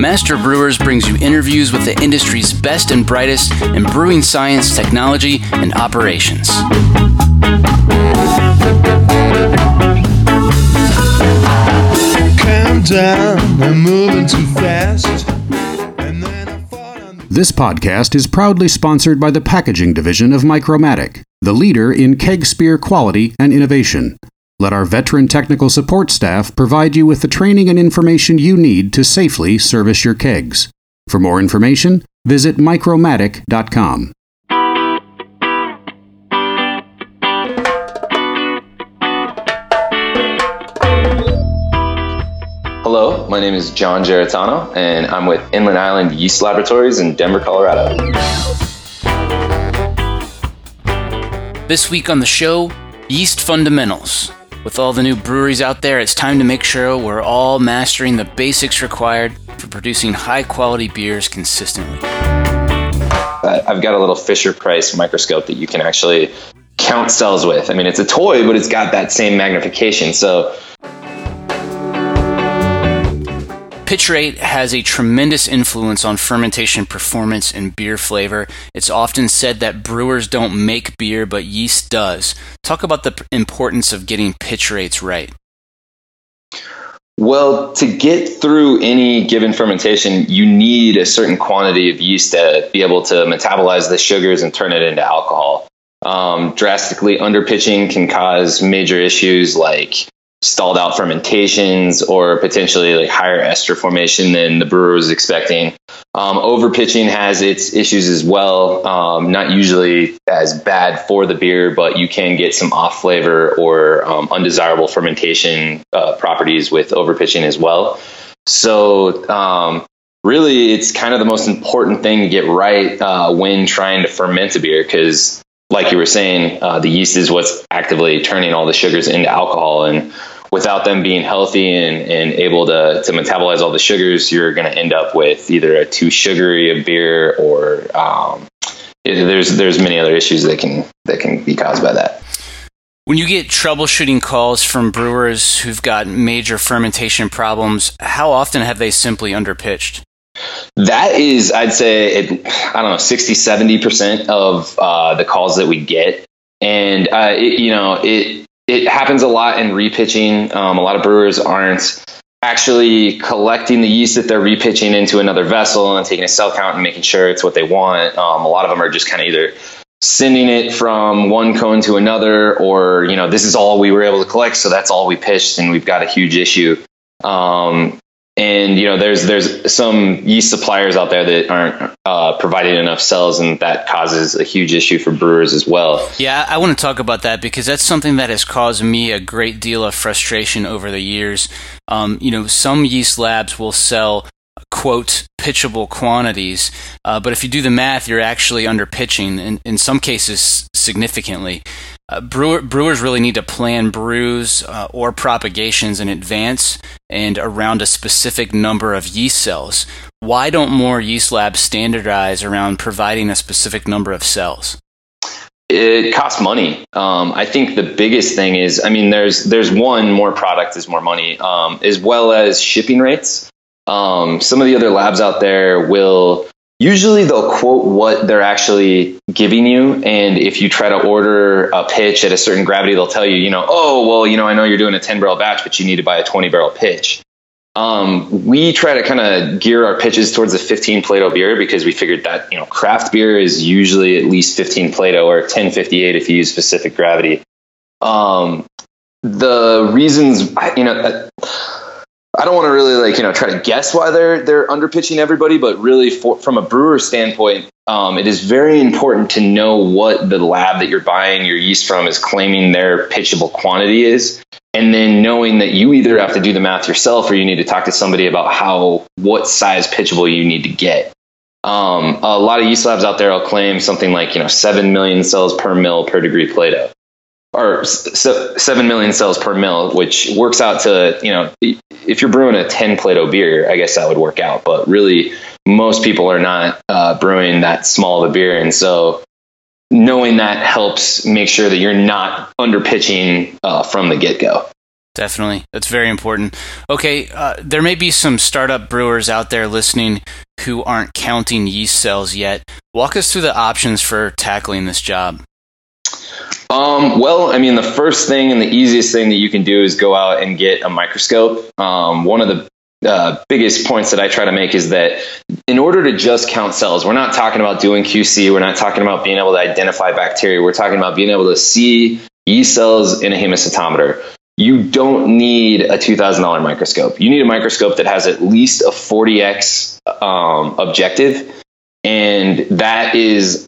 Master Brewers brings you interviews with the industry's best and brightest in brewing science, technology, and operations. down, I'm moving too fast. This podcast is proudly sponsored by the packaging division of Micromatic, the leader in keg spear quality and innovation. Let our veteran technical support staff provide you with the training and information you need to safely service your kegs. For more information, visit micromatic.com. Hello, my name is John Geritano, and I'm with Inland Island Yeast Laboratories in Denver, Colorado. This week on the show, yeast fundamentals. With all the new breweries out there, it's time to make sure we're all mastering the basics required for producing high quality beers consistently. I've got a little Fisher Price microscope that you can actually count cells with. I mean, it's a toy, but it's got that same magnification. So Pitch rate has a tremendous influence on fermentation performance and beer flavor. It's often said that brewers don't make beer, but yeast does. Talk about the importance of getting pitch rates right. Well, to get through any given fermentation, you need a certain quantity of yeast to be able to metabolize the sugars and turn it into alcohol. Um, drastically underpitching can cause major issues like stalled out fermentations or potentially like higher ester formation than the brewer was expecting. Um, overpitching has its issues as well. Um, not usually as bad for the beer, but you can get some off flavor or um, undesirable fermentation uh, properties with overpitching as well. So, um, really, it's kind of the most important thing to get right uh, when trying to ferment a beer because like you were saying, uh, the yeast is what's actively turning all the sugars into alcohol. And without them being healthy and, and able to, to metabolize all the sugars, you're going to end up with either a too sugary a beer or um, there's there's many other issues that can that can be caused by that. When you get troubleshooting calls from brewers who've got major fermentation problems, how often have they simply underpitched? That is, I'd say, it, I don't know, 60, 70% of uh, the calls that we get. And, uh, it, you know, it, it happens a lot in repitching. Um, a lot of brewers aren't actually collecting the yeast that they're repitching into another vessel and taking a cell count and making sure it's what they want. Um, a lot of them are just kind of either sending it from one cone to another or you know this is all we were able to collect so that's all we pitched and we've got a huge issue um, and you know there's there's some yeast suppliers out there that aren't uh, providing enough cells and that causes a huge issue for brewers as well. Yeah i want to talk about that because that's something that has caused me a great deal of frustration over the years. Um, you know some yeast labs will sell quote pitchable quantities uh, but if you do the math you're actually under pitching in, in some cases significantly uh, brewer, brewers really need to plan brews uh, or propagations in advance and around a specific number of yeast cells. Why don't more yeast labs standardize around providing a specific number of cells? It costs money. Um, I think the biggest thing is, I mean, there's there's one more product is more money, um, as well as shipping rates. Um, some of the other labs out there will usually they'll quote what they're actually giving you and if you try to order a pitch at a certain gravity they'll tell you you know oh well you know i know you're doing a 10 barrel batch but you need to buy a 20 barrel pitch. Um, we try to kind of gear our pitches towards a 15 plato beer because we figured that you know craft beer is usually at least 15 plato or 1058 if you use specific gravity. Um, the reasons you know I don't want to really like you know try to guess why they're they're underpitching everybody, but really for, from a brewer standpoint, um, it is very important to know what the lab that you're buying your yeast from is claiming their pitchable quantity is, and then knowing that you either have to do the math yourself or you need to talk to somebody about how what size pitchable you need to get. Um, a lot of yeast labs out there will claim something like you know seven million cells per mil per degree Plato. Or seven million cells per mill, which works out to you know if you're brewing a ten Plato beer, I guess that would work out. But really, most people are not uh, brewing that small of a beer, and so knowing that helps make sure that you're not under pitching uh, from the get go. Definitely. That's very important. Okay, uh, there may be some startup brewers out there listening who aren't counting yeast cells yet. Walk us through the options for tackling this job. Um, well, I mean, the first thing and the easiest thing that you can do is go out and get a microscope. Um, one of the uh, biggest points that I try to make is that in order to just count cells, we're not talking about doing QC. We're not talking about being able to identify bacteria. We're talking about being able to see yeast cells in a hemocytometer. You don't need a $2,000 microscope. You need a microscope that has at least a 40x um, objective. And that is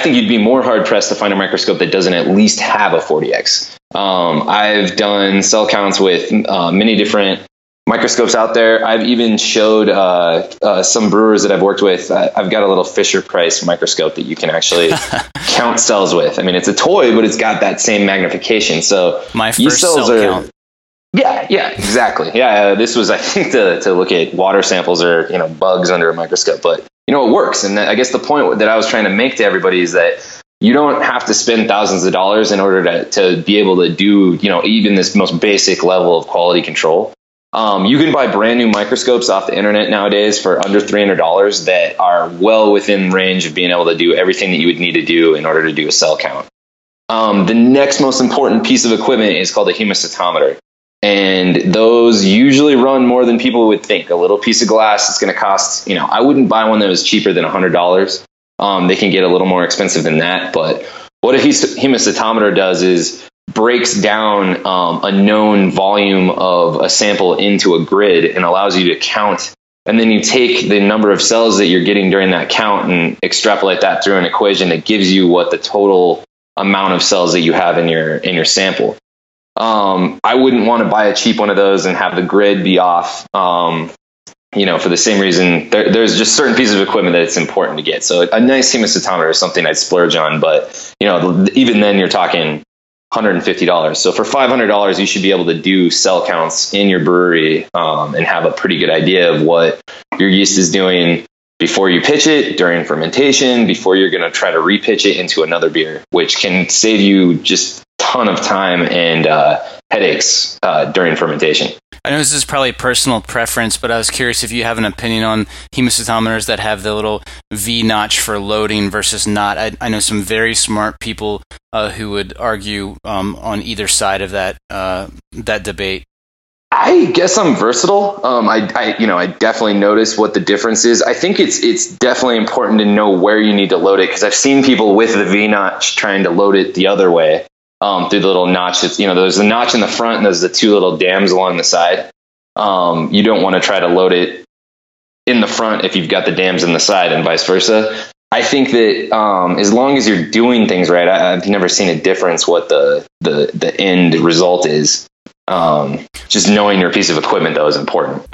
think you'd be more hard pressed to find a microscope that doesn't at least have a 40x. Um, I've done cell counts with uh, many different microscopes out there. I've even showed uh, uh, some brewers that I've worked with. Uh, I've got a little Fisher Price microscope that you can actually count cells with. I mean, it's a toy, but it's got that same magnification. So my first cells cell are, count. Yeah, yeah, exactly. Yeah, uh, this was I think to to look at water samples or you know bugs under a microscope, but you know, it works. And I guess the point that I was trying to make to everybody is that you don't have to spend thousands of dollars in order to, to be able to do, you know, even this most basic level of quality control. Um, you can buy brand new microscopes off the internet nowadays for under $300 that are well within range of being able to do everything that you would need to do in order to do a cell count. Um, the next most important piece of equipment is called a hemocytometer and those usually run more than people would think. A little piece of glass is going to cost, you know, I wouldn't buy one that was cheaper than $100. Um, they can get a little more expensive than that. But what a hemocytometer does is breaks down um, a known volume of a sample into a grid and allows you to count. And then you take the number of cells that you're getting during that count and extrapolate that through an equation that gives you what the total amount of cells that you have in your in your sample. Um, I wouldn't want to buy a cheap one of those and have the grid be off. Um, you know, for the same reason, there, there's just certain pieces of equipment that it's important to get. So a nice hemocytometer is something I'd splurge on, but you know, even then you're talking $150. So for $500, you should be able to do cell counts in your brewery um, and have a pretty good idea of what your yeast is doing before you pitch it, during fermentation, before you're going to try to repitch it into another beer, which can save you just ton of time and uh, headaches uh, during fermentation. I know this is probably a personal preference, but I was curious if you have an opinion on hemocytometers that have the little V notch for loading versus not. I, I know some very smart people uh, who would argue um, on either side of that uh, that debate. I guess I'm versatile. Um, I, I, you know, I definitely notice what the difference is. I think it's it's definitely important to know where you need to load it because I've seen people with the V notch trying to load it the other way, um, through the little notch. It's, you know, there's a notch in the front and there's the two little dams along the side. Um, you don't want to try to load it in the front if you've got the dams in the side and vice versa. I think that um, as long as you're doing things right, I, have never seen a difference what the the the end result is. Um, just knowing your piece of equipment though is important.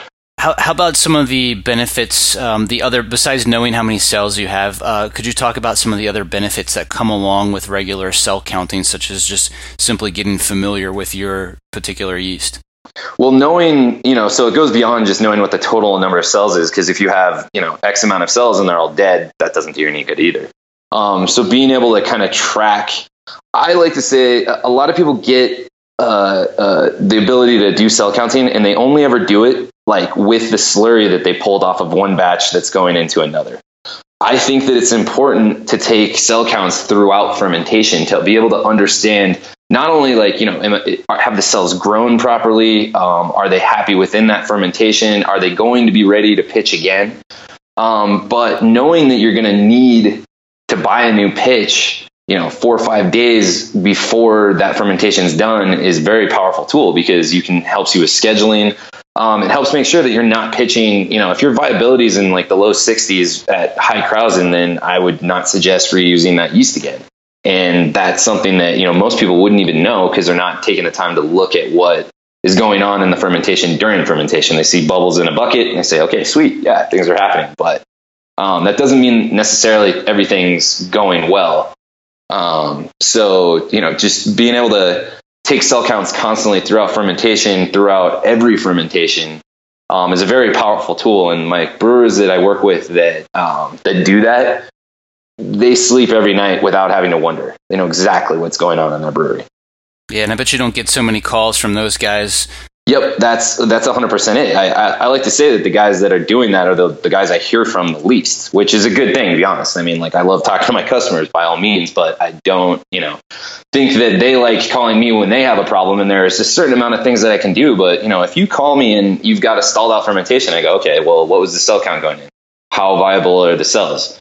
How, how about some of the benefits? Um, the other besides knowing how many cells you have, uh, could you talk about some of the other benefits that come along with regular cell counting, such as just simply getting familiar with your particular yeast? Well, knowing, you know, so it goes beyond just knowing what the total number of cells is, because if you have, you know, X amount of cells and they're all dead, that doesn't do you any good either. Um, so being able to kind of track, I like to say a lot of people get uh, uh, the ability to do cell counting and they only ever do it like with the slurry that they pulled off of one batch that's going into another. I think that it's important to take cell counts throughout fermentation to be able to understand not only like you know have the cells grown properly, um, are they happy within that fermentation, are they going to be ready to pitch again, um, but knowing that you're going to need to buy a new pitch you know four or five days before that fermentation is done is very powerful tool because you can helps you with scheduling um, it helps make sure that you're not pitching you know if your viability is in like the low 60s at high krausen then i would not suggest reusing that yeast again and that's something that you know most people wouldn't even know because they're not taking the time to look at what is going on in the fermentation during fermentation. They see bubbles in a bucket and they say okay sweet. Yeah things are happening. But um, that doesn't mean necessarily everything's going well. Um, so, you know, just being able to take cell counts constantly throughout fermentation, throughout every fermentation, um, is a very powerful tool. And my brewers that I work with that um, that do that, they sleep every night without having to wonder. They know exactly what's going on in their brewery. Yeah, and I bet you don't get so many calls from those guys Yep, that's that's 100% it. I, I, I, like to say that the guys that are doing that are the, the guys I hear from the least, which is a good thing, to be honest. I mean, like, I love talking to my customers by all means, but I don't, you know, think that they like calling me when they have a problem. And there's a certain amount of things that I can do. But, you know, if you call me and you've got a stalled out fermentation, I go, okay, well, what was the cell count going in? How viable are the cells?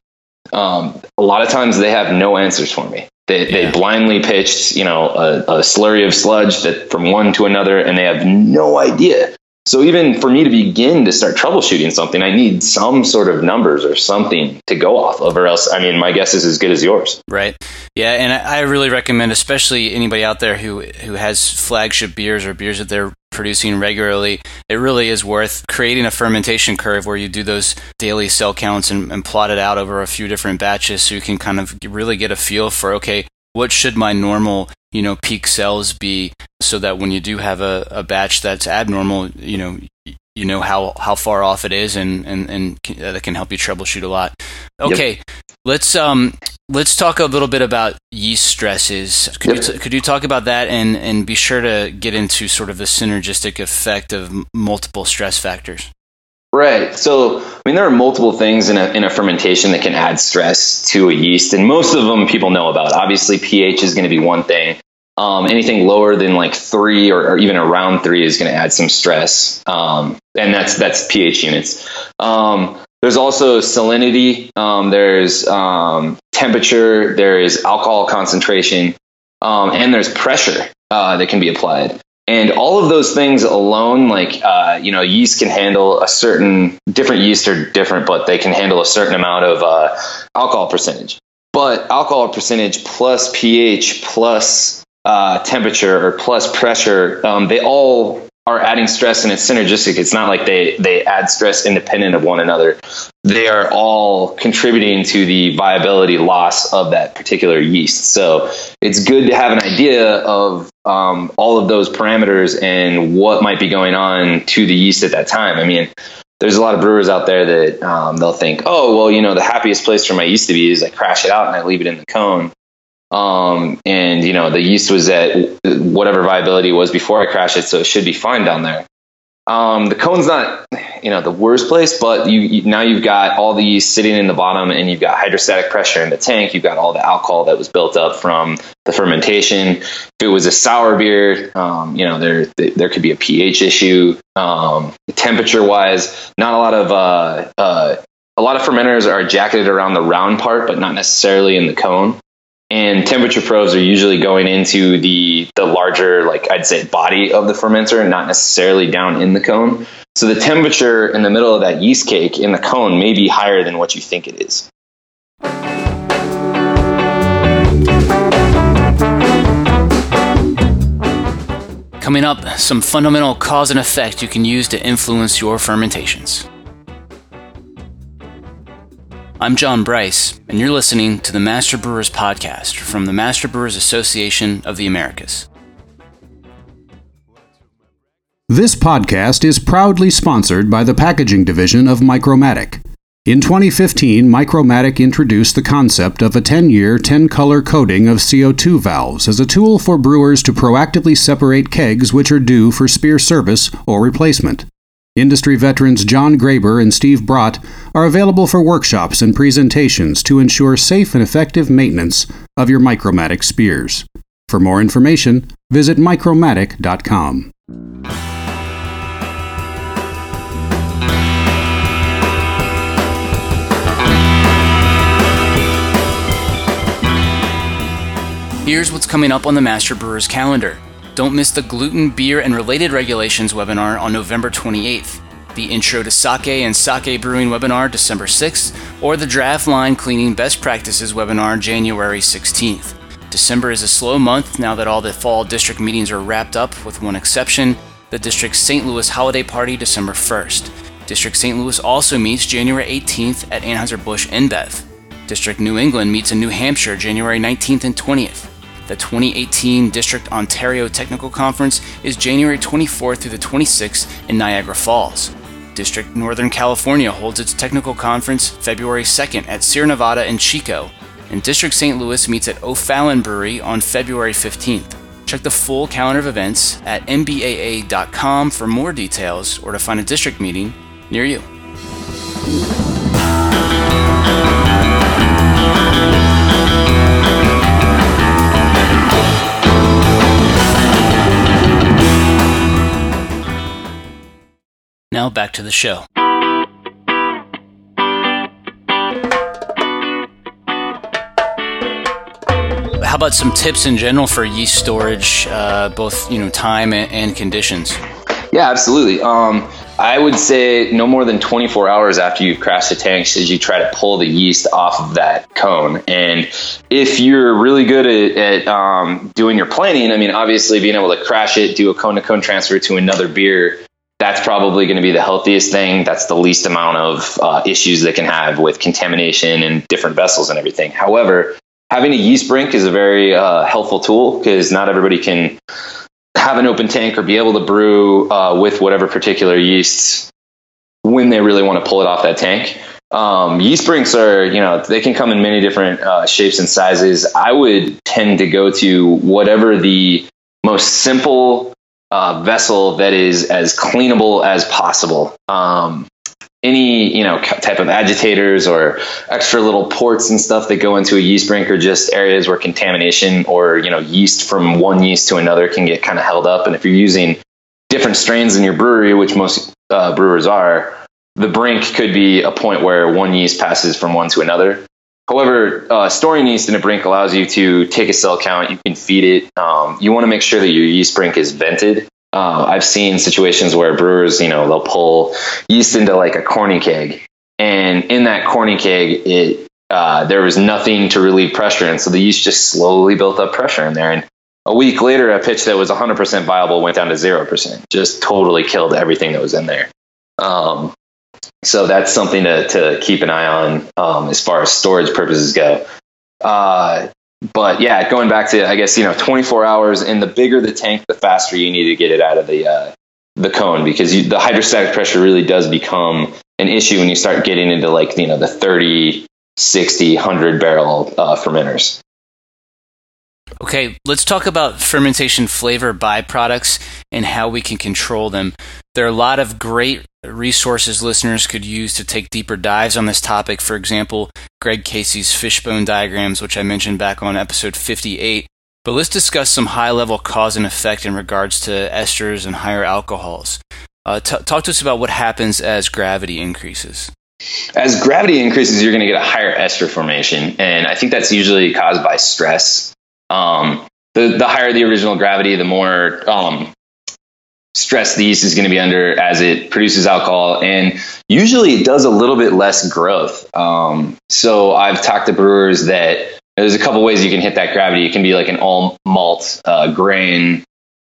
Um, a lot of times they have no answers for me. They, yeah. they blindly pitched, you know, a, a slurry of sludge that from one to another, and they have no idea. So even for me to begin to start troubleshooting something, I need some sort of numbers or something to go off of, or else, I mean, my guess is as good as yours. Right. Yeah, and I really recommend, especially anybody out there who who has flagship beers or beers that they're producing regularly, it really is worth creating a fermentation curve where you do those daily cell counts and, and plot it out over a few different batches so you can kind of really get a feel for, okay, what should my normal you know peak cells be so that when you do have a, a batch that's abnormal you know you know how, how far off it is and and, and that can help you troubleshoot a lot okay yep. let's um let's talk a little bit about yeast stresses could, yep. you t- could you talk about that and and be sure to get into sort of the synergistic effect of multiple stress factors Right. So, I mean, there are multiple things in a, in a fermentation that can add stress to a yeast, and most of them people know about. Obviously, pH is going to be one thing. Um, anything lower than like three or, or, even around three is going to add some stress, um, and that's that's pH units. Um, there's also salinity. Um, there's um, temperature. There is alcohol concentration, um, and there's pressure uh, that can be applied. And all of those things alone, like, uh, you know, yeast can handle a certain, different yeast are different, but they can handle a certain amount of uh, alcohol percentage. But alcohol percentage plus pH plus uh, temperature or plus pressure, um, they all are adding stress and it's synergistic. It's not like they, they add stress independent of one another. They are all contributing to the viability loss of that particular yeast. So it's good to have an idea of um, all of those parameters and what might be going on to the yeast at that time. I mean, there's a lot of brewers out there that um, they'll think, oh, well, you know, the happiest place for my yeast to be is I crash it out and I leave it in the cone. Um, and you know, the yeast was at whatever viability was before I crashed it, so it should be fine down there. Um, the cone's not, you know, the worst place, but you, you, now you've got all the yeast sitting in the bottom, and you've got hydrostatic pressure in the tank. You've got all the alcohol that was built up from the fermentation. If it was a sour beer, um, you know, there there could be a pH issue. Um, temperature wise, not a lot of uh, uh, a lot of fermenters are jacketed around the round part, but not necessarily in the cone and temperature probes are usually going into the the larger like i'd say body of the fermenter not necessarily down in the cone. So the temperature in the middle of that yeast cake in the cone may be higher than what you think it is. Coming up some fundamental cause and effect you can use to influence your fermentations I'm John Bryce, and you're listening to the Master Brewers Podcast from the Master Brewers Association of the Americas. This podcast is proudly sponsored by the packaging division of Micromatic. In 2015, Micromatic introduced the concept of a 10 year, 10 color coating of CO2 valves as a tool for brewers to proactively separate kegs which are due for spear service or replacement. Industry veterans John Graber and Steve Brott are available for workshops and presentations to ensure safe and effective maintenance of your Micromatic spears. For more information, visit micromatic.com. Here's what's coming up on the Master Brewers calendar. Don't miss the Gluten, Beer, and Related Regulations webinar on November 28th, the Intro to Sake and Sake Brewing webinar December 6th, or the Draft Line Cleaning Best Practices webinar January 16th. December is a slow month now that all the fall district meetings are wrapped up, with one exception the district's St. Louis holiday party December 1st. District St. Louis also meets January 18th at Anheuser-Busch InBev. District New England meets in New Hampshire January 19th and 20th. The 2018 District Ontario Technical Conference is January 24th through the 26th in Niagara Falls. District Northern California holds its technical conference February 2nd at Sierra Nevada in Chico, and District St. Louis meets at O'Fallon Brewery on February 15th. Check the full calendar of events at mbaa.com for more details or to find a district meeting near you. Now back to the show. How about some tips in general for yeast storage, uh, both you know time and, conditions? Yeah, absolutely. Um, I would say no more than 24 hours after you've crashed the tank should you try to pull the yeast off of that cone. And if you're really good at, at um, doing your planning, I mean, obviously being able to crash it, do a cone to cone transfer to another beer, that's probably going to be the healthiest thing. That's the least amount of uh, issues they can have with contamination and different vessels and everything. However, having a yeast brink is a very uh, helpful tool because not everybody can have an open tank or be able to brew uh, with whatever particular yeasts when they really want to pull it off that tank. Um, yeast brinks are, you know, they can come in many different uh, shapes and sizes. I would tend to go to whatever the most simple uh, vessel that is as cleanable as possible. Um, any you know type of agitators or extra little ports and stuff that go into a yeast brink are just areas where contamination or you know yeast from one yeast to another can get kind of held up and if you're using different strains in your brewery which most uh, brewers are the brink could be a point where one yeast passes from one to another however uh, storing yeast in a brink allows you to take a cell count you can feed it um, you want to make sure that your yeast brink is vented uh, I've seen situations where brewers, you know, they'll pull yeast into like a corny keg, and in that corny keg, it uh, there was nothing to relieve pressure, and so the yeast just slowly built up pressure in there. And a week later, a pitch that was 100% viable went down to 0%, just totally killed everything that was in there. Um, so that's something to, to keep an eye on um, as far as storage purposes go. Uh, but yeah, going back to I guess you know 24 hours, and the bigger the tank, the faster you need to get it out of the uh, the cone because you, the hydrostatic pressure really does become an issue when you start getting into like you know the 30, 60, 100 barrel uh, fermenters. Okay, let's talk about fermentation flavor byproducts and how we can control them. There are a lot of great resources listeners could use to take deeper dives on this topic. For example, Greg Casey's fishbone diagrams, which I mentioned back on episode 58. But let's discuss some high level cause and effect in regards to esters and higher alcohols. Uh, t- talk to us about what happens as gravity increases. As gravity increases, you're going to get a higher ester formation. And I think that's usually caused by stress. Um, the, the higher the original gravity, the more um, stress the yeast is going to be under as it produces alcohol. And usually it does a little bit less growth. Um, so I've talked to brewers that there's a couple ways you can hit that gravity. It can be like an all malt uh, grain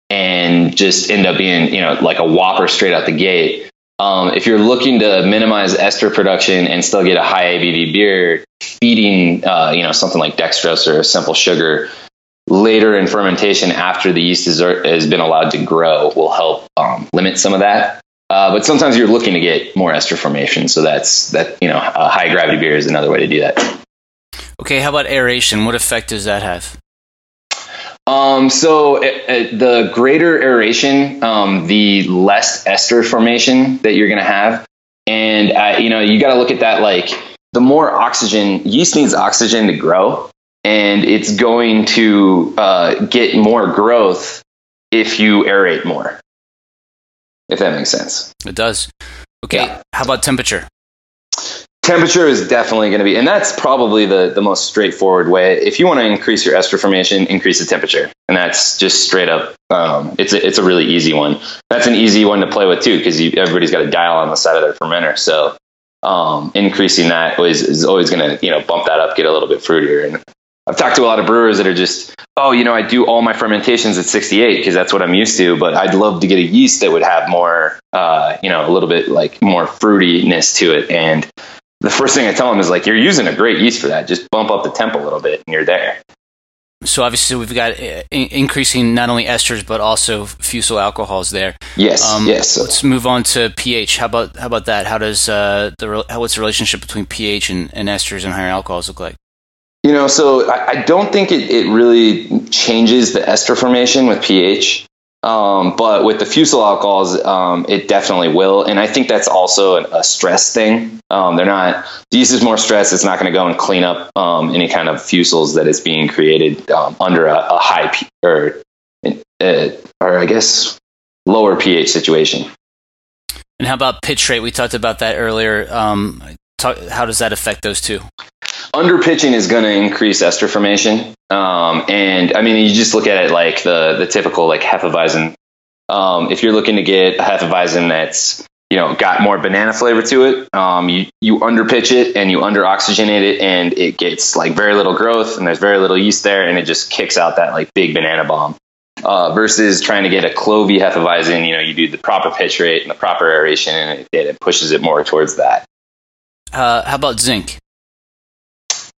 and just end up being, you know, like a whopper straight out the gate. Um, if you're looking to minimize ester production and still get a high ABV beer, feeding, uh, you know, something like dextrose or a simple sugar later in fermentation after the yeast is, has been allowed to grow will help um, limit some of that. Uh, but sometimes you're looking to get more ester formation, so that's that. You know, a high gravity beer is another way to do that. Okay, how about aeration? What effect does that have? Um, so it, it, the greater aeration, um, the less ester formation that you're going to have, and uh, you know you got to look at that like the more oxygen yeast needs oxygen to grow and it's going to uh, get more growth if you aerate more. If that makes sense. It does. Okay. Yeah. How about temperature? Temperature is definitely going to be, and that's probably the, the most straightforward way. If you want to increase your ester formation, increase the temperature, and that's just straight up. Um, it's a, it's a really easy one. That's an easy one to play with too, because everybody's got a dial on the side of their fermenter. So um, increasing that is, is always going to you know bump that up, get a little bit fruitier, and I've talked to a lot of brewers that are just, oh, you know, I do all my fermentations at 68 because that's what I'm used to. But I'd love to get a yeast that would have more, uh, you know, a little bit like more fruitiness to it. And the first thing I tell them is like, you're using a great yeast for that. Just bump up the temp a little bit, and you're there. So obviously we've got uh, in- increasing not only esters but also fusel alcohols there. Yes, yes. Let's move on to pH. How about how about that? How does uh, the re- how, what's the relationship between pH and, and esters and higher alcohols look like? You know, so I, I don't think it, it really changes the ester formation with pH. Um, but with the fusel alcohols, um, it definitely will. And I think that's also an, a stress thing. Um, they're not, the yeast is more stress. It's not going to go and clean up um, any kind of fusels that is being created um, under a, a high P- or, uh, or I guess lower pH situation. And how about pitch rate? We talked about that earlier. Um, how does that affect those two? under pitching is going to increase ester formation. Um, and I mean, you just look at it like the the typical like Hefeweizen. Um, if you're looking to get a Hefeweizen that's you know got more banana flavor to it, um, you you underpitch it and you under oxygenate it, and it gets like very little growth, and there's very little yeast there, and it just kicks out that like big banana bomb. Uh, versus trying to get a clovey Hefeweizen, you know, you do the proper pitch rate and the proper aeration, and it, it pushes it more towards that. Uh, how about zinc?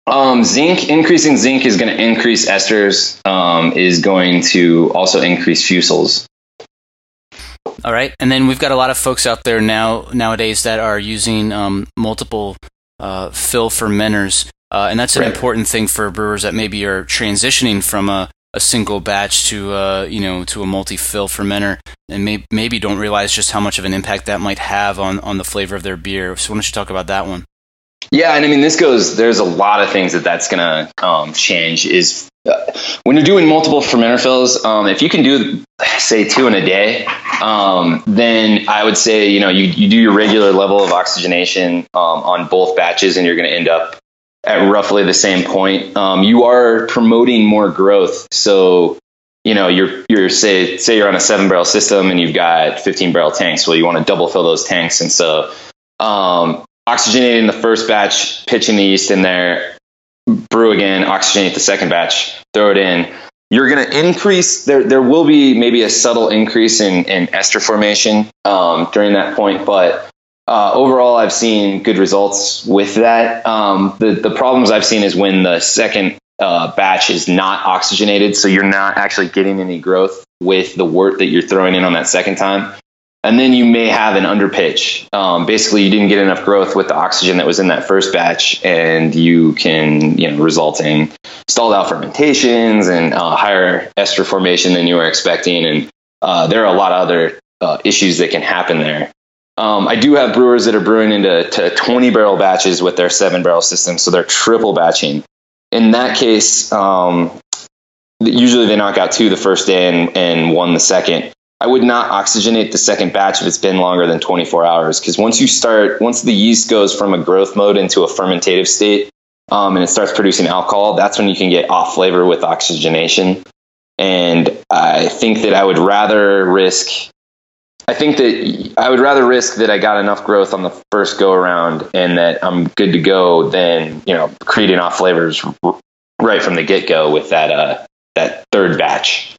Um, zinc, increasing zinc is going to increase esters, um, is going to also increase fusels. All right, and then we've got a lot of folks out there now nowadays that are using um, multiple uh, fill fermenters, uh, and that's an Right. important thing for brewers that maybe are transitioning from a, a single batch to uh, you know to a multi fill fermenter, and may- maybe don't realize just how much of an impact that might have on on the flavor of their beer. So why don't you talk about that one? Yeah, and I mean, this goes. There's a lot of things that that's going to um, change. Is uh, when you're doing multiple fermenter fills, um, if you can do say two in a day, um, then I would say you know you you do your regular level of oxygenation um, on both batches, and you're going to end up at roughly the same point. Um, you are promoting more growth, so you know you're you're say say you're on a seven barrel system and you've got 15 barrel tanks. Well, you want to double fill those tanks, and so um, oxygenating the first batch, pitching the yeast in there, brew again, oxygenate the second batch, throw it in. You're going to increase. There, there will be maybe a subtle increase in, in ester formation um, during that point, but uh, overall, I've seen good results with that. Um, the the problems I've seen is when the second uh, batch is not oxygenated, so you're not actually getting any growth with the wort that you're throwing in on that second time and then you may have an underpitch. Um, basically, you didn't get enough growth with the oxygen that was in that first batch, and you can, you know, result in stalled out fermentations and uh, higher ester formation than you were expecting. And uh, there are a lot of other uh, issues that can happen there. Um, I do have brewers that are brewing into to 20 barrel batches with their seven barrel system, so they're triple batching. In that case, um, usually they knock out two the first day and, and one the second. I would not oxygenate the second batch if it's been longer than 24 hours because once you start, once the yeast goes from a growth mode into a fermentative state um, and it starts producing alcohol, that's when you can get off flavor with oxygenation. And I think that I would rather risk. I think that I would rather risk that I got enough growth on the first go around and that I'm good to go than you know creating off flavors r- right from the get go with that uh, that third batch.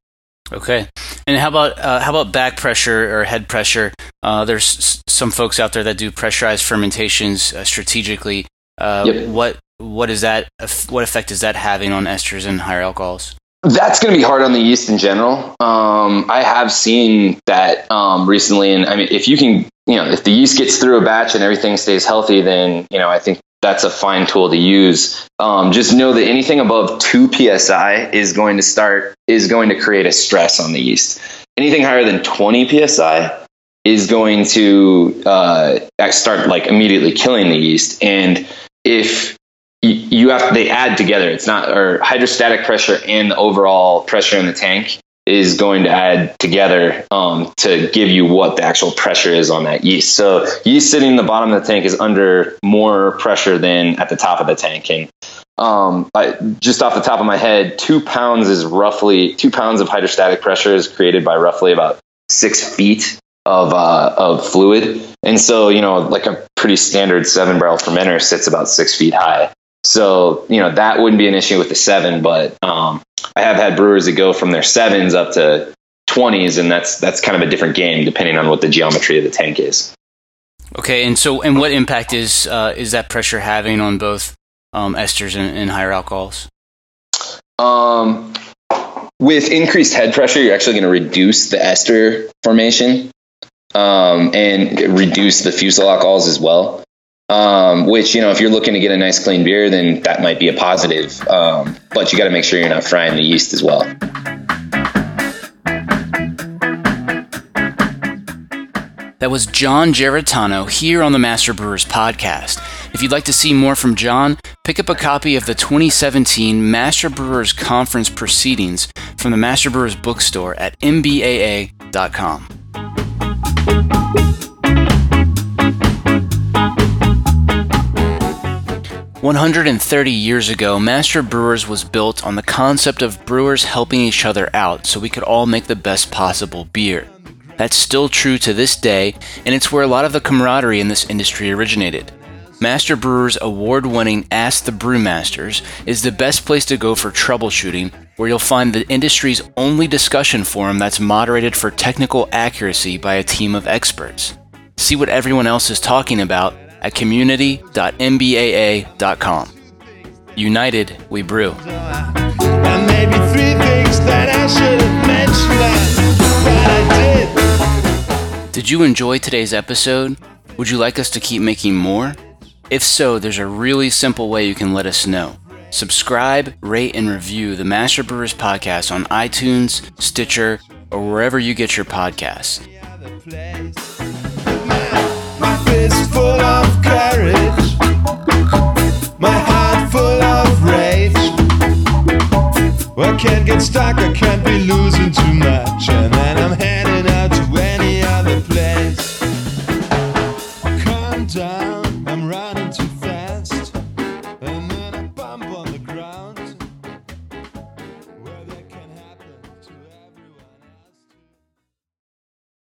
Okay. And how about uh, how about back pressure or head pressure? Uh, there's s- some folks out there that do pressurized fermentations uh, strategically. Uh, Yep. What what is that? What effect is that having on esters and higher alcohols? That's going to be hard on the yeast in general. Um, I have seen that um, recently, and I mean, if you can, you know, if the yeast gets through a batch and everything stays healthy, then you know, I think that's a fine tool to use. Um, just know that anything above two psi is going to start is going to create a stress on the yeast. Anything higher than twenty psi is going to uh, start like immediately killing the yeast. And if you, have they add together, it's not or hydrostatic pressure and the overall pressure in the tank is going to add together um, to give you what the actual pressure is on that yeast. So yeast sitting in the bottom of the tank is under more pressure than at the top of the tank. And um, I, just off the top of my head, two pounds is roughly two pounds of hydrostatic pressure is created by roughly about six feet of uh, of fluid. And so you know, like a pretty standard seven barrel fermenter sits about six feet high. So you know that wouldn't be an issue with the seven, but um, I have had brewers that go from their sevens up to twenties, and that's that's kind of a different game depending on what the geometry of the tank is. Okay, and so and what impact is uh, is that pressure having on both um, esters and, and higher alcohols? Um, with increased head pressure, you're actually going to reduce the ester formation um, and reduce the fusel alcohols as well. Um, which you know, if you're looking to get a nice clean beer, then that might be a positive. Um, but you got to make sure you're not frying the yeast as well. That was John Geritano here on the Master Brewers podcast. If you'd like to see more from John, pick up a copy of the 2017 Master Brewers Conference Proceedings from the Master Brewers bookstore at mbaa.com. 130 years ago, Master Brewers was built on the concept of brewers helping each other out so we could all make the best possible beer. That's still true to this day, and it's where a lot of the camaraderie in this industry originated. Master Brewers award winning Ask the Brewmasters is the best place to go for troubleshooting, where you'll find the industry's only discussion forum that's moderated for technical accuracy by a team of experts. See what everyone else is talking about at community.mbaa.com. United, we brew. And maybe three things that I should have mentioned, but I did. Did you enjoy today's episode? Would you like us to keep making more? If so, there's a really simple way you can let us know. Subscribe, rate, and review the Master Brewers Podcast on iTunes, Stitcher, or wherever you get your podcasts. I can't get stuck, I can't be losing too much, and